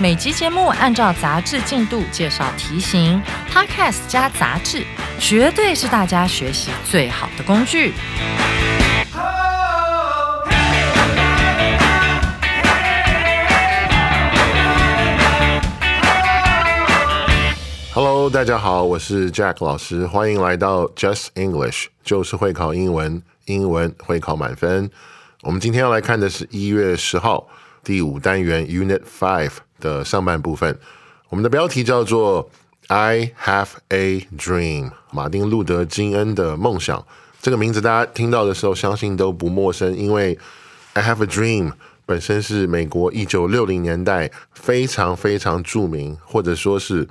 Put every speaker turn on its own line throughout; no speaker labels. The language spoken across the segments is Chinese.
每集节目按照杂志进度介绍题型，Podcast 加杂志，绝对是大家学习最好的工具。
Hello，大家好，我是 Jack 老师，欢迎来到 Just English，就是会考英文，英文会考满分。我们今天要来看的是一月十号第五单元 Unit Five 的上半部分。我们的标题叫做 I Have a Dream，马丁·路德·金恩的梦想。这个名字大家听到的时候，相信都不陌生，因为 I Have a Dream 本身是美国一九六零年代非常非常著名，或者说是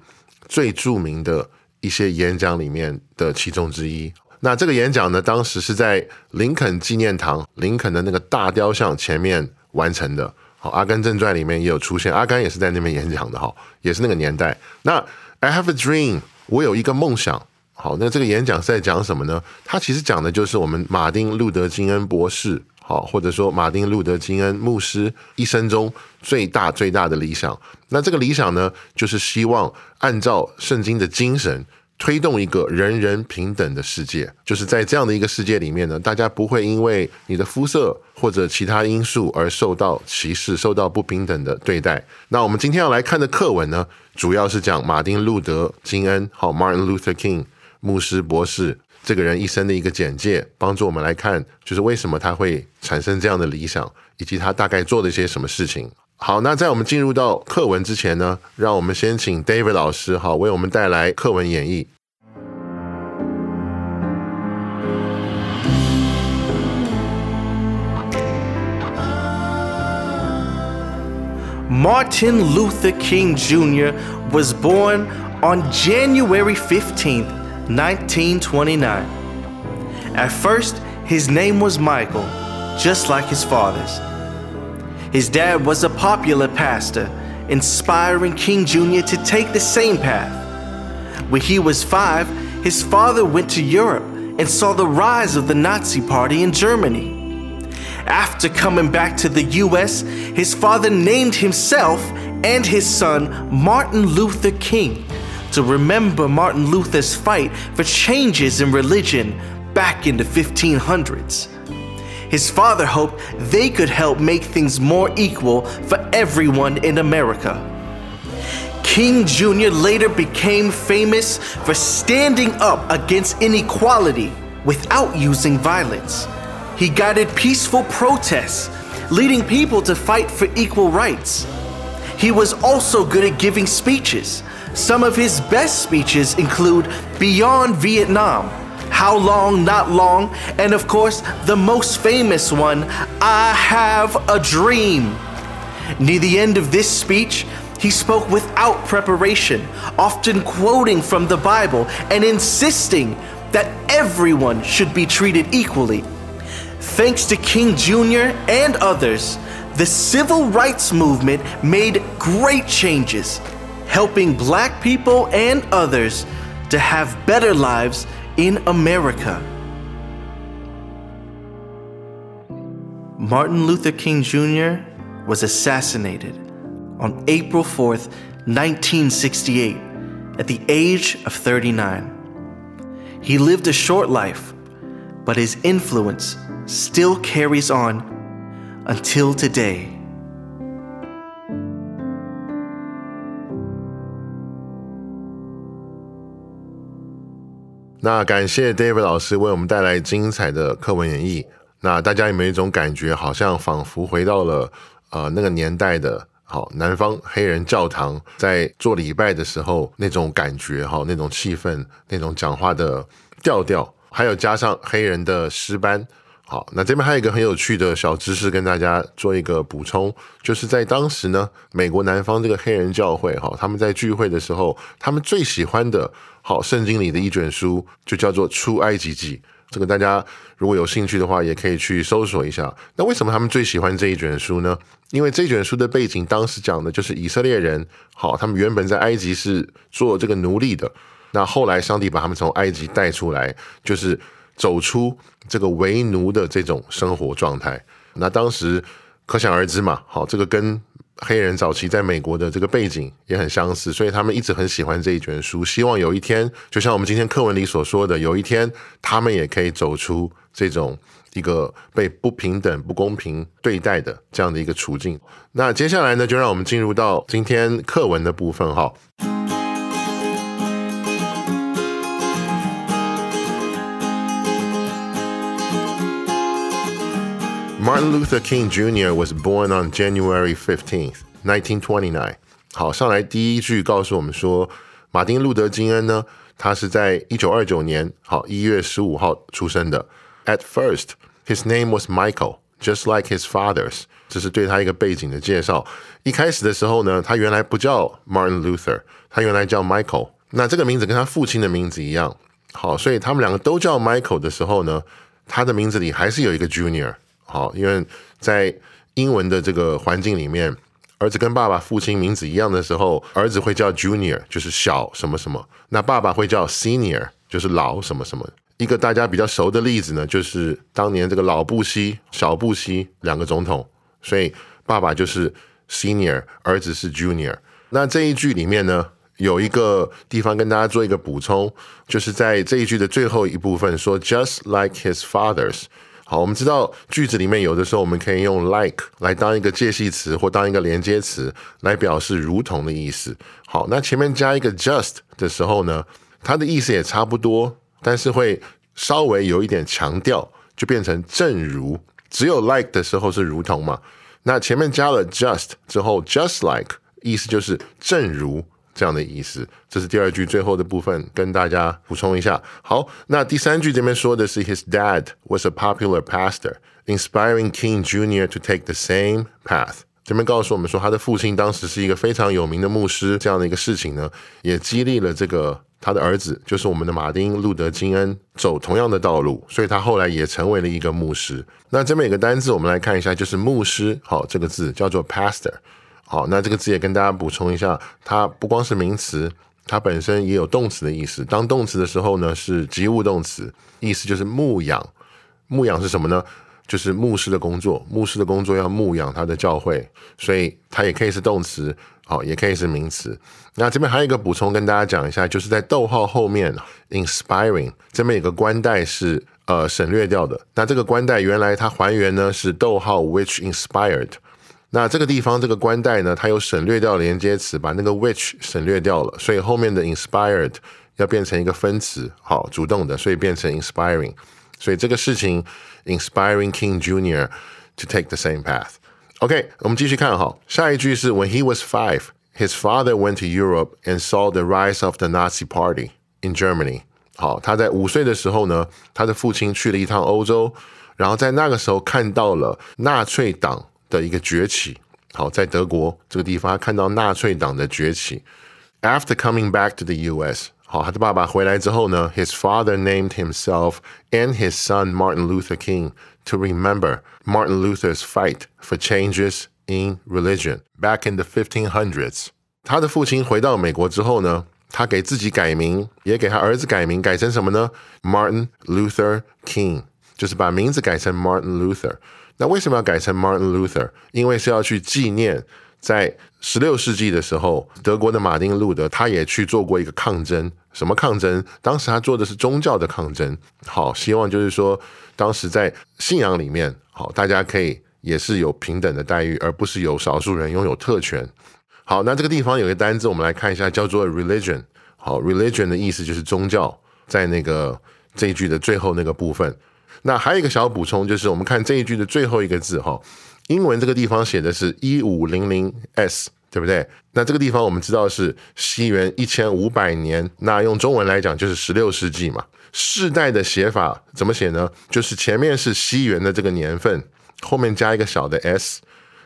最著名的一些演讲里面的其中之一。那这个演讲呢，当时是在林肯纪念堂，林肯的那个大雕像前面完成的。好，《阿甘正传》里面也有出现，阿甘也是在那边演讲的哈，也是那个年代。那 I have a dream，我有一个梦想。好，那这个演讲是在讲什么呢？它其实讲的就是我们马丁·路德·金恩博士，好，或者说马丁·路德·金恩牧师一生中最大最大的理想。那这个理想呢，就是希望按照圣经的精神。推动一个人人平等的世界，就是在这样的一个世界里面呢，大家不会因为你的肤色或者其他因素而受到歧视、受到不平等的对待。那我们今天要来看的课文呢，主要是讲马丁·路德·金恩，好，Martin Luther King 牧师博士这个人一生的一个简介，帮助我们来看，就是为什么他会产生这样的理想，以及他大概做了一些什么事情。好，那在我们进入到课文之前呢，让我们先请 David 老师好为我们带来课文演绎。
Martin Luther King Jr. was born on January 15th, 1929. At first, his name was Michael, just like his father's. His dad was a popular pastor, inspiring King Jr. to take the same path. When he was five, his father went to Europe and saw the rise of the Nazi Party in Germany. After coming back to the US, his father named himself and his son Martin Luther King to remember Martin Luther's fight for changes in religion back in the 1500s. His father hoped they could help make things more equal for everyone in America. King Jr. later became famous for standing up against inequality without using violence. He guided peaceful protests, leading people to fight for equal rights. He was also good at giving speeches. Some of his best speeches include Beyond Vietnam, How Long, Not Long, and of course, the most famous one, I Have a Dream. Near the end of this speech, he spoke without preparation, often quoting from the Bible and insisting that everyone should be treated equally. Thanks to King Jr. and others, the civil rights movement made great changes, helping black people and others to have better lives in America. Martin Luther King Jr. was assassinated on April 4th, 1968, at the age of 39. He lived a short life, but his influence still carries on until today.
那感谢 David 老师为我们带来精彩的课文演绎。那大家有没有一种感觉，好像仿佛回到了呃那个年代的，好南方黑人教堂在做礼拜的时候那种感觉，哈，那种气氛，那种讲话的调调，还有加上黑人的诗班，好，那这边还有一个很有趣的小知识跟大家做一个补充，就是在当时呢，美国南方这个黑人教会哈，他们在聚会的时候，他们最喜欢的好圣经里的一卷书就叫做《出埃及记》。这个大家如果有兴趣的话，也可以去搜索一下。那为什么他们最喜欢这一卷书呢？因为这卷书的背景当时讲的就是以色列人，好，他们原本在埃及是做这个奴隶的，那后来上帝把他们从埃及带出来，就是走出这个为奴的这种生活状态。那当时可想而知嘛，好，这个跟。黑人早期在美国的这个背景也很相似，所以他们一直很喜欢这一卷书，希望有一天，就像我们今天课文里所说的，有一天他们也可以走出这种一个被不平等、不公平对待的这样的一个处境。那接下来呢，就让我们进入到今天课文的部分哈。Martin Luther King Jr. was born on January 15th, 1929. 好，上来第一句告诉我们说，马丁路德金恩呢，他是在一九二九年好一月十五号出生的。At first, his name was Michael, just like his father's. 这是对他一个背景的介绍。一开始的时候呢，他原来不叫 Martin Luther，他原来叫 Michael。那这个名字跟他父亲的名字一样。好，所以他们两个都叫 Michael 的时候呢，他的名字里还是有一个 Junior。 好，因为在英文的这个环境里面，儿子跟爸爸父亲名字一样的时候，儿子会叫 Junior，就是小什么什么；那爸爸会叫 Senior，就是老什么什么。一个大家比较熟的例子呢，就是当年这个老布希、小布希两个总统，所以爸爸就是 Senior，儿子是 Junior。那这一句里面呢，有一个地方跟大家做一个补充，就是在这一句的最后一部分说，Just like his fathers。好，我们知道句子里面有的时候我们可以用 like 来当一个介系词或当一个连接词来表示如同的意思。好，那前面加一个 just 的时候呢，它的意思也差不多，但是会稍微有一点强调，就变成正如。只有 like 的时候是如同嘛，那前面加了 just 之后，just like 意思就是正如。这样的意思，这是第二句最后的部分，跟大家补充一下。好，那第三句这边说的是，His dad was a popular pastor, inspiring King Jr. to take the same path。这边告诉我们说，他的父亲当时是一个非常有名的牧师，这样的一个事情呢，也激励了这个他的儿子，就是我们的马丁路德金恩，走同样的道路，所以他后来也成为了一个牧师。那这边有个单字，我们来看一下，就是牧师。好，这个字叫做 pastor。好，那这个字也跟大家补充一下，它不光是名词，它本身也有动词的意思。当动词的时候呢，是及物动词，意思就是牧养。牧养是什么呢？就是牧师的工作。牧师的工作要牧养他的教会，所以它也可以是动词，好，也可以是名词。那这边还有一个补充跟大家讲一下，就是在逗号后面，inspiring 这边有个冠带是呃省略掉的。那这个冠带原来它还原呢是逗号 which inspired。那这个地方这个冠带呢，它有省略掉连接词，把那个 which 省略掉了，所以后面的 inspired 要变成一个分词，好，主动的，所以变成 inspiring。所以这个事情 inspiring King Jr. to take the same path。OK，我们继续看哈，下一句是 When he was five, his father went to Europe and saw the rise of the Nazi Party in Germany。好，他在五岁的时候呢，他的父亲去了一趟欧洲，然后在那个时候看到了纳粹党。 的一个崛起。好，在德国这个地方，他看到纳粹党的崛起。After coming back to the U.S.，好，他的爸爸回来之后呢，His father named himself and his son Martin Luther King to remember Martin Luther's fight for changes in religion back in the 1500s。他的父亲回到美国之后呢，他给自己改名，也给他儿子改名，改成什么呢？Martin Luther King，就是把名字改成 Martin Luther。 那为什么要改成 Martin Luther？因为是要去纪念在十六世纪的时候，德国的马丁路德他也去做过一个抗争。什么抗争？当时他做的是宗教的抗争。好，希望就是说，当时在信仰里面，好，大家可以也是有平等的待遇，而不是有少数人拥有特权。好，那这个地方有个单字，我们来看一下，叫做 religion。好，religion 的意思就是宗教，在那个这一句的最后那个部分。那还有一个小补充，就是我们看这一句的最后一个字哈，英文这个地方写的是一五零零 s，对不对？那这个地方我们知道是西元一千五百年，那用中文来讲就是十六世纪嘛。世代的写法怎么写呢？就是前面是西元的这个年份，后面加一个小的 s。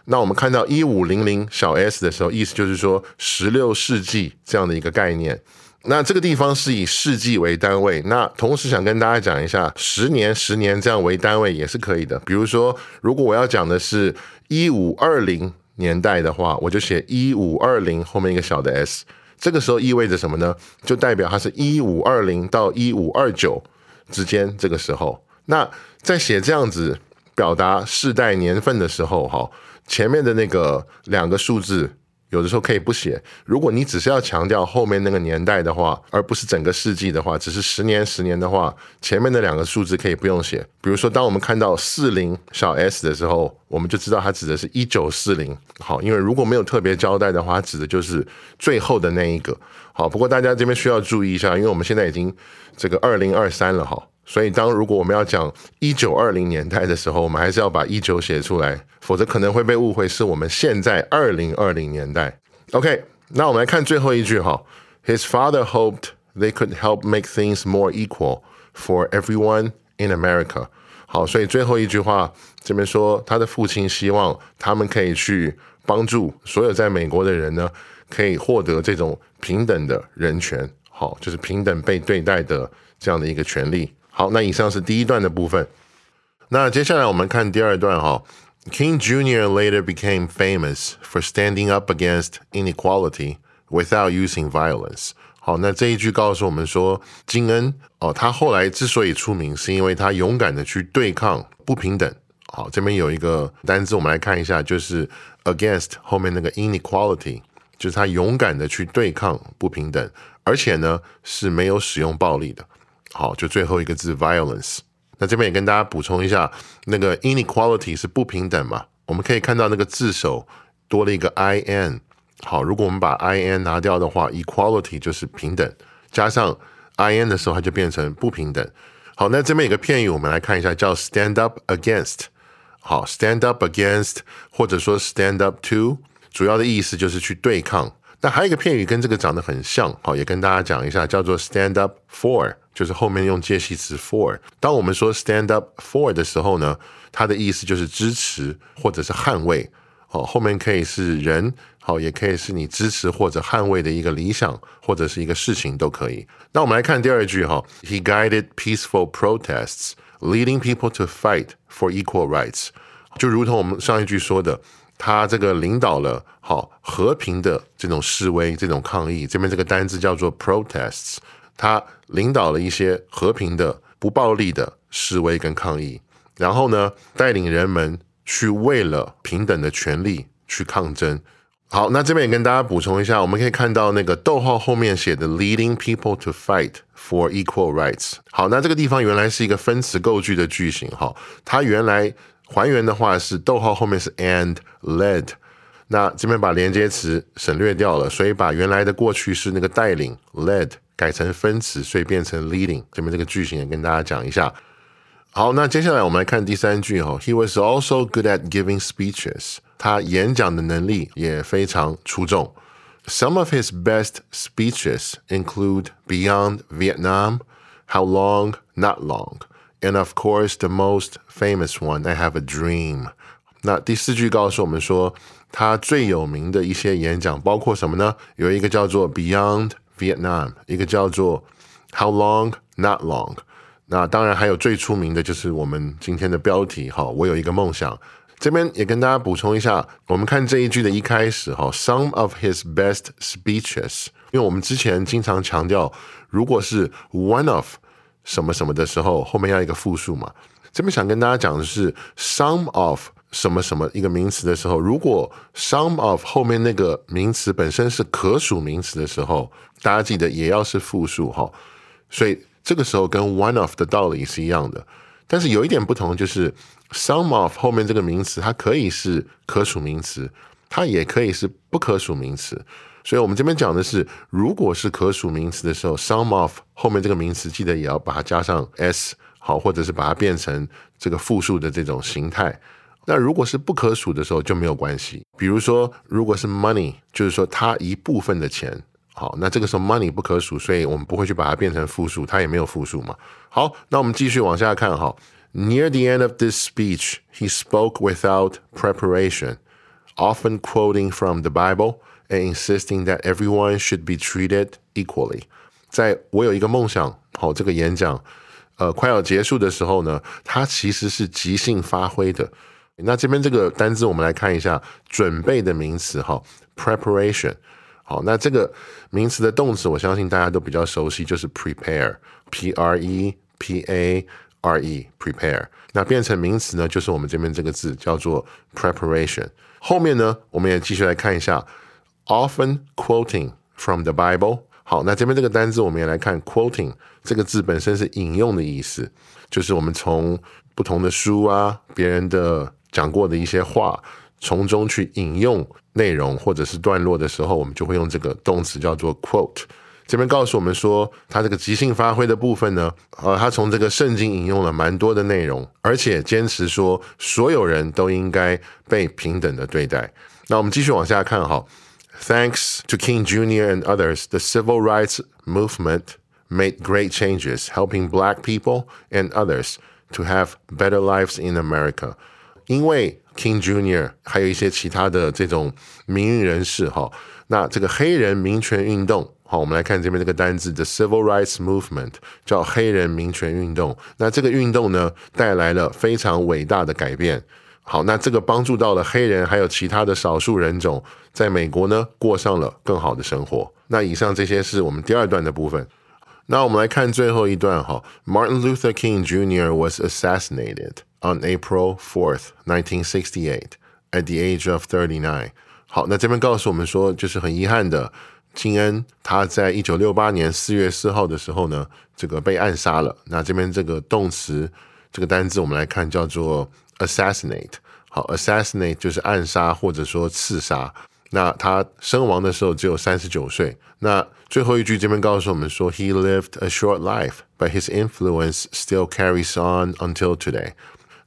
那我们看到一五零零小 s 的时候，意思就是说十六世纪这样的一个概念。那这个地方是以世纪为单位。那同时想跟大家讲一下，十年、十年这样为单位也是可以的。比如说，如果我要讲的是一五二零年代的话，我就写一五二零后面一个小的 s。这个时候意味着什么呢？就代表它是一五二零到一五二九之间这个时候。那在写这样子表达世代年份的时候，哈，前面的那个两个数字。有的时候可以不写。如果你只是要强调后面那个年代的话，而不是整个世纪的话，只是十年、十年的话，前面的两个数字可以不用写。比如说，当我们看到四零小 s 的时候，我们就知道它指的是一九四零。好，因为如果没有特别交代的话，它指的就是最后的那一个。好，不过大家这边需要注意一下，因为我们现在已经这个二零二三了哈。所以，当如果我们要讲一九二零年代的时候，我们还是要把一九写出来，否则可能会被误会是我们现在二零二零年代。OK，那我们来看最后一句哈。His father hoped they could help make things more equal for everyone in America。好，所以最后一句话这边说，他的父亲希望他们可以去帮助所有在美国的人呢，可以获得这种平等的人权，好，就是平等被对待的这样的一个权利。好，那以上是第一段的部分。那接下来我们看第二段哈。King Jr. later became famous for standing up against inequality without using violence。好，那这一句告诉我们说，金恩哦，他后来之所以出名，是因为他勇敢的去对抗不平等。好，这边有一个单字，我们来看一下，就是 against 后面那个 inequality，就是他勇敢的去对抗不平等，而且呢是没有使用暴力的。好，就最后一个字 violence。那这边也跟大家补充一下，那个 inequality 是不平等嘛？我们可以看到那个字首多了一个 i n。好，如果我们把 i n 拿掉的话，equality 就是平等，加上 i n 的时候，它就变成不平等。好，那这边有个片语，我们来看一下，叫 stand up against。好，stand up against，或者说 stand up to，主要的意思就是去对抗。那还有一个片语跟这个长得很像，好，也跟大家讲一下，叫做 stand up for。就是后面用介系词 for。当我们说 stand up for 的时候呢，它的意思就是支持或者是捍卫。哦，后面可以是人，好，也可以是你支持或者捍卫的一个理想或者是一个事情都可以。那我们来看第二句哈，He guided peaceful protests, leading people to fight for equal rights。就如同我们上一句说的，他这个领导了好和平的这种示威、这种抗议。这边这个单字叫做 protests。他领导了一些和平的、不暴力的示威跟抗议，然后呢，带领人们去为了平等的权利去抗争。好，那这边也跟大家补充一下，我们可以看到那个逗号后面写的 “leading people to fight for equal rights”。好，那这个地方原来是一个分词构句的句型，哈，它原来还原的话是逗号后面是 “and led”，那这边把连接词省略掉了，所以把原来的过去式那个带领 “led”。改成分词，所以变成 leading。这边这个句型也跟大家讲一下。好，那接下来我们来看第三句哈。He was also good at giving speeches。他演讲的能力也非常出众。Some of his best speeches include Beyond Vietnam, How Long, Not Long, And of course the most famous one, I Have a Dream。那第四句告诉我们说，他最有名的一些演讲包括什么呢？有一个叫做 Beyond。Vietnam，一个叫做 How Long Not Long，那当然还有最出名的就是我们今天的标题哈，我有一个梦想。这边也跟大家补充一下，我们看这一句的一开始哈，Some of his best speeches，因为我们之前经常强调，如果是 one of 什么什么的时候，后面要一个复数嘛。这边想跟大家讲的是 some of。什么什么一个名词的时候，如果 some of 后面那个名词本身是可数名词的时候，大家记得也要是复数哈。所以这个时候跟 one of 的道理是一样的，但是有一点不同，就是 some of 后面这个名词它可以是可数名词，它也可以是不可数名词。所以我们这边讲的是，如果是可数名词的时候，some of 后面这个名词记得也要把它加上 s 好，或者是把它变成这个复数的这种形态。那如果是不可数的时候就没有关系。比如说，如果是 money，就是说它一部分的钱，好，那这个时候 money 不可数，所以我们不会去把它变成复数，它也没有复数嘛。好，那我们继续往下看哈。Near the end of this speech, he spoke without preparation, often quoting from the Bible and insisting that everyone should be treated equally. 在我有一个梦想，好，这个演讲，呃，快要结束的时候呢，它其实是即兴发挥的。那这边这个单字，我们来看一下准备的名词哈，preparation。好，那这个名词的动词，我相信大家都比较熟悉，就是 prepare，p r e p a r e，prepare。那变成名词呢，就是我们这边这个字叫做 preparation。后面呢，我们也继续来看一下，often quoting from the Bible。好，那这边这个单字我们也来看，quoting 这个字本身是引用的意思，就是我们从不同的书啊，别人的讲过的一些话，从中去引用内容或者是段落的时候，我们就会用这个动词叫做 quote。这边告诉我们说，他这个即兴发挥的部分呢，呃，他从这个圣经引用了蛮多的内容，而且坚持说所有人都应该被平等的对待。那我们继续往下看哈。Thanks to King Jr. and others, the civil rights movement made great changes, helping black people and others to have better lives in America. 因为 King Jr. 还有一些其他的这种名运人士哈，那这个黑人民权运动，好，我们来看这边这个单字，the civil rights movement 叫黑人民权运动。那这个运动呢，带来了非常伟大的改变。好，那这个帮助到了黑人，还有其他的少数人种， 在美国呢过上了更好的生活。那以上这些是我们第二段的部分。那我们来看最后一段哈，Martin Luther King Jr. was assassinated on April 4th, 1968, at the age of 39. 好，那这边告诉我们说，就是很遗憾的，金恩他在一九六八年四月四号的时候呢，这个被暗杀了。那这边这个动词这个单字我们来看叫做。assassinate，好，assassinate 就是暗杀或者说刺杀。那他身亡的时候只有三十九岁。那最后一句这边告诉我们说，He lived a short life, but his influence still carries on until today。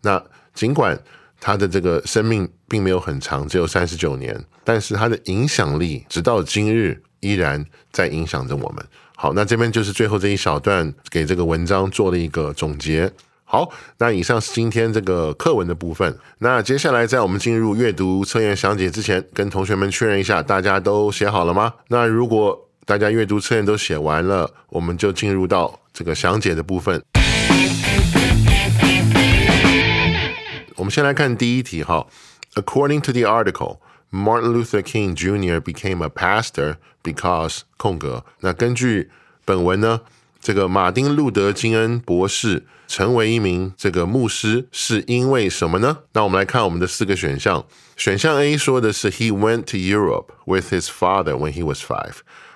那尽管他的这个生命并没有很长，只有三十九年，但是他的影响力直到今日依然在影响着我们。好，那这边就是最后这一小段给这个文章做了一个总结。好，那以上是今天这个课文的部分。那接下来在我们进入阅读测验详解之前，跟同学们确认一下，大家都写好了吗？那如果大家阅读测验都写完了，我们就进入到这个详解的部分。我们先来看第一题哈。According to the article, Martin Luther King Jr. became a pastor because 空格。那根据本文呢，这个马丁路德金恩博士。成为一名这个牧师是因为什么呢？那我们来看我们的四个选项。选项 A 说的是 He went to Europe with his father when he was five。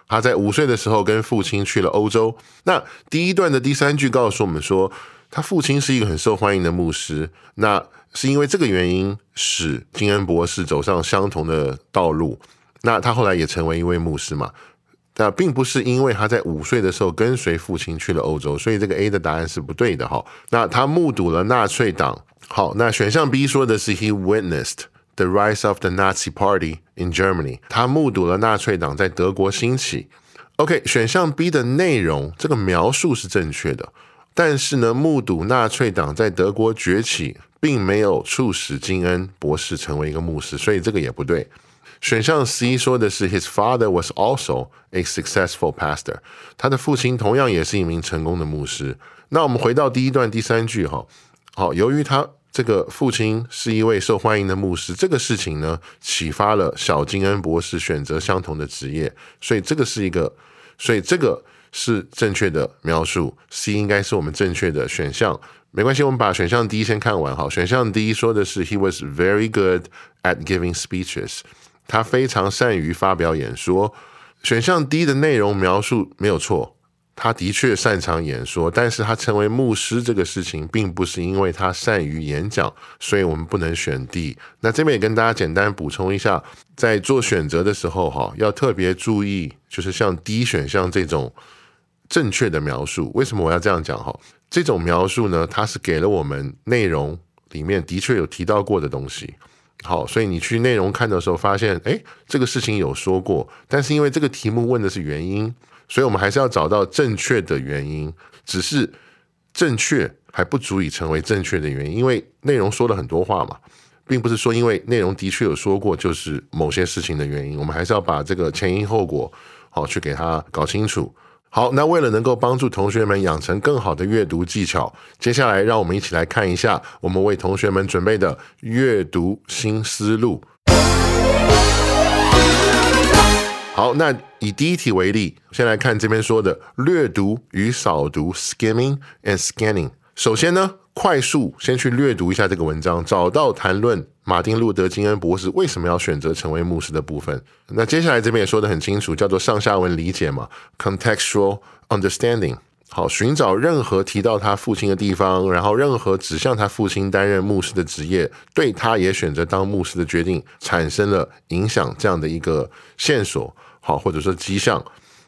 他在五岁的时候跟父亲去了欧洲。那第一段的第三句告诉我们说，他父亲是一个很受欢迎的牧师。那是因为这个原因使金恩博士走上相同的道路。那他后来也成为一位牧师嘛？那并不是因为他在五岁的时候跟随父亲去了欧洲，所以这个 A 的答案是不对的哈。那他目睹了纳粹党。好，那选项 B 说的是 He witnessed the rise of the Nazi Party in Germany。他目睹了纳粹党在德国兴起。OK，选项 B 的内容这个描述是正确的，但是呢，目睹纳粹党在德国崛起，并没有促使金恩博士成为一个牧师，所以这个也不对。选项 C 说的是 His father was also a successful pastor，他的父亲同样也是一名成功的牧师。那我们回到第一段第三句哈，好，由于他这个父亲是一位受欢迎的牧师，这个事情呢启发了小金恩博士选择相同的职业，所以这个是一个，所以这个是正确的描述，C 应该是我们正确的选项。没关系，我们把选项 D 先看完哈。选项 D 说的是 He was very good at giving speeches。他非常善于发表演说。选项 D 的内容描述没有错，他的确擅长演说，但是他成为牧师这个事情，并不是因为他善于演讲，所以我们不能选 D。那这边也跟大家简单补充一下，在做选择的时候，哈，要特别注意，就是像 D 选项这种正确的描述。为什么我要这样讲？哈，这种描述呢，它是给了我们内容里面的确有提到过的东西。好，所以你去内容看的时候，发现哎，这个事情有说过，但是因为这个题目问的是原因，所以我们还是要找到正确的原因。只是正确还不足以成为正确的原因，因为内容说了很多话嘛，并不是说因为内容的确有说过就是某些事情的原因。我们还是要把这个前因后果好去给它搞清楚。好，那为了能够帮助同学们养成更好的阅读技巧，接下来让我们一起来看一下我们为同学们准备的阅读新思路。好，那以第一题为例，先来看这边说的略读与扫读 （skimming and scanning）。首先呢，快速先去略读一下这个文章，找到谈论马丁·路德·金恩博士为什么要选择成为牧师的部分。那接下来这边也说的很清楚，叫做上下文理解嘛 （contextual understanding）。好，寻找任何提到他父亲的地方，然后任何指向他父亲担任牧师的职业，对他也选择当牧师的决定产生了影响，这样的一个线索，好，或者说迹象。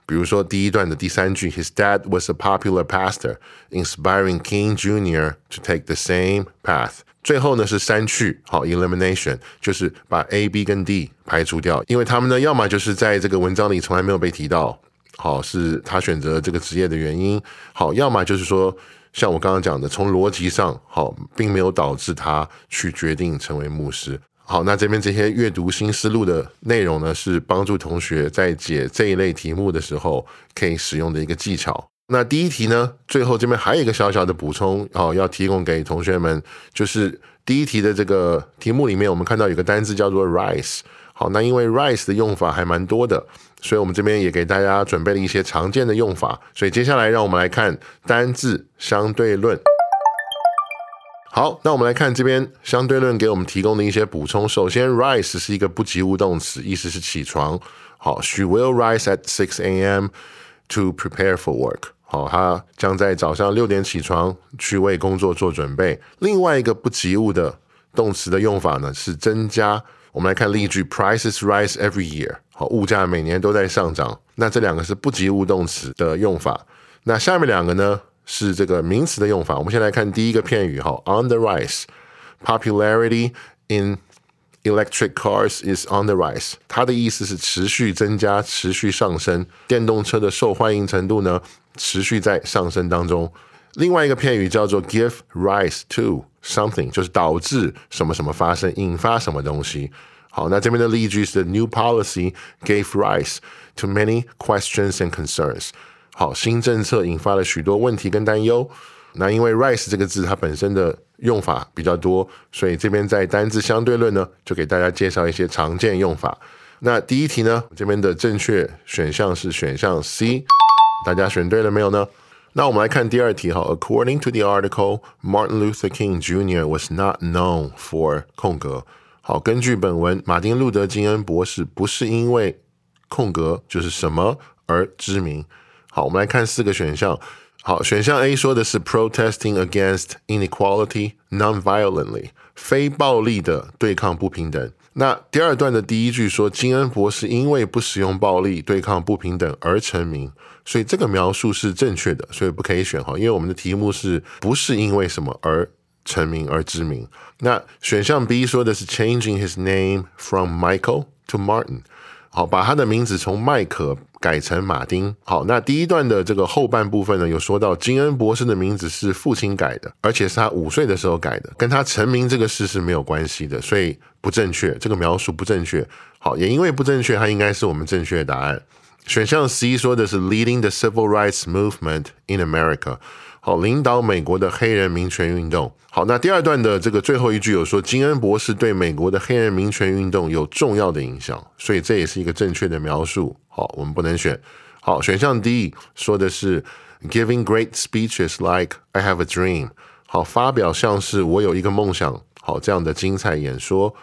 比如说第一段的第三句，His dad was a popular pastor, inspiring King Jr. to take the same path。最后呢是删去，好，elimination 就是把 A、B 跟 D 排除掉，因为他们呢要么就是在这个文章里从来没有被提到，好是他选择这个职业的原因，好，要么就是说像我刚刚讲的，从逻辑上好，并没有导致他去决定成为牧师。好，那这边这些阅读新思路的内容呢，是帮助同学在解这一类题目的时候可以使用的一个技巧。那第一题呢，最后这边还有一个小小的补充哦，要提供给同学们，就是第一题的这个题目里面，我们看到有个单字叫做 rise。好，那因为 rise 的用法还蛮多的，所以我们这边也给大家准备了一些常见的用法。所以接下来让我们来看单字相对论。好，那我们来看这边相对论给我们提供的一些补充。首先，rise 是一个不及物动词，意思是起床。好，She will rise at six a.m. to prepare for work。好，她将在早上六点起床去为工作做准备。另外一个不及物的动词的用法呢是增加。我们来看例句：Prices rise every year。好，物价每年都在上涨。那这两个是不及物动词的用法。那下面两个呢？是这个名词的用法。我们先来看第一个片语哈，on the rise，popularity in electric cars is on the rise。它的意思是持续增加、持续上升，电动车的受欢迎程度呢持续在上升当中。另外一个片语叫做 give rise to something，就是导致什么什么发生，引发什么东西。好，那这边的例句是 new policy gave rise to many questions and concerns。 好，新政策引发了许多问题跟担忧。那因为 rise 这个字它本身的用法比较多，所以这边在单字相对论呢，就给大家介绍一些常见用法。那第一题呢，这边的正确选项是选项 C，大家选对了没有呢？那我们来看第二题哈。According to the article, Martin Luther King Jr. was not known for 空格。好，根据本文，马丁路德金恩博士不是因为空格就是什么而知名。好，我们来看四个选项。好，选项 A 说的是 protesting against inequality non-violently，非暴力的对抗不平等。那第二段的第一句说金恩博士因为不使用暴力对抗不平等而成名，所以这个描述是正确的，所以不可以选哈，因为我们的题目是不是因为什么而成名而知名。那选项 B 说的是 changing his name from Michael to Martin。好，把他的名字从麦克改成马丁。好，那第一段的这个后半部分呢，有说到金恩博士的名字是父亲改的，而且是他五岁的时候改的，跟他成名这个事是没有关系的，所以不正确，这个描述不正确。好，也因为不正确，它应该是我们正确的答案。选项 C 说的是 leading the civil rights movement in America。好，领导美国的黑人民权运动。好，那第二段的这个最后一句有说，金恩博士对美国的黑人民权运动有重要的影响，所以这也是一个正确的描述。好，我们不能选。好，选项 D 说的是 giving great speeches like I have a dream。好，发表像是我有一个梦想。好，这样的精彩演说。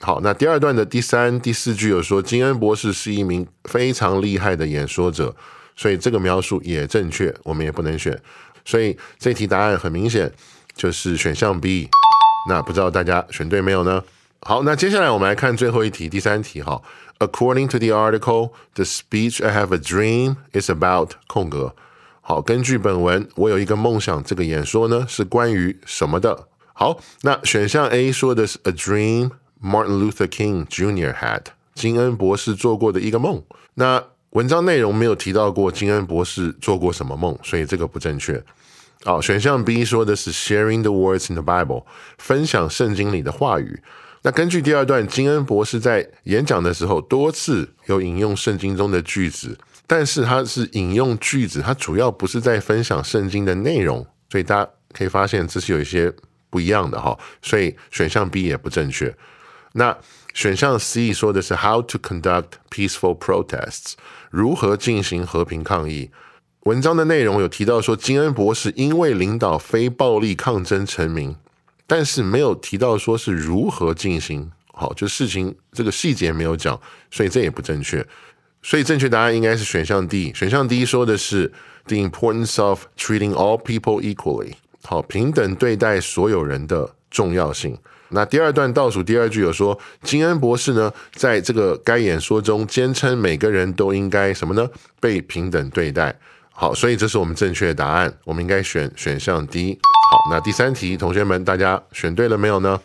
好，那第二段的第三、第四句有说，金恩博士是一名非常厉害的演说者，所以这个描述也正确，我们也不能选。所以这题答案很明显就是选项 B，那不知道大家选对没有呢？好，那接下来我们来看最后一题，第三题哈。According to the article, the speech "I have a dream" is about 空格。好，根据本文，我有一个梦想，这个演说呢是关于什么的？好，那选项 A 说的是 "A dream Martin Luther King Jr. had 金恩博士做过的一个梦。那文章内容没有提到过金恩博士做过什么梦，所以这个不正确。哦，选项 B 说的是 sharing the words in the Bible，分享圣经里的话语。那根据第二段，金恩博士在演讲的时候多次有引用圣经中的句子，但是他是引用句子，他主要不是在分享圣经的内容，所以大家可以发现这是有一些不一样的哈。所以选项 B 也不正确。那选项 C 说的是 how to conduct peaceful protests，如何进行和平抗议。文章的内容有提到说，金恩博士因为领导非暴力抗争成名，但是没有提到说是如何进行。好，就事情这个细节没有讲，所以这也不正确。所以正确答案应该是选项 D。选项 D 说的是 the importance of treating all people equally，好，平等对待所有人的重要性。那第二段倒数第二句有说，金恩博士呢，在这个该演说中坚称每个人都应该什么呢？被平等对待。好，所以这是我们正确的答案，我们应该选选项 D。好，那第三题，同学们大家选对了没有呢？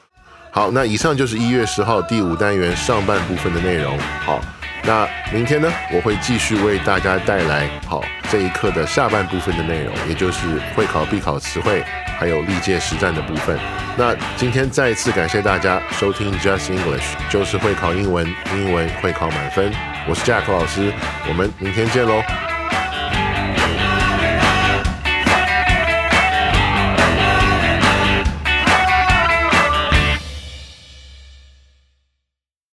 好，那以上就是一月十号第五单元上半部分的内容。好，那明天呢，我会继续为大家带来好这一课的下半部分的内容，也就是会考必考词汇，还有历届实战的部分。那今天再一次感谢大家收听 Just English，就是会考英文，英文会考满分。我是 Jack 老师，我们明天见喽。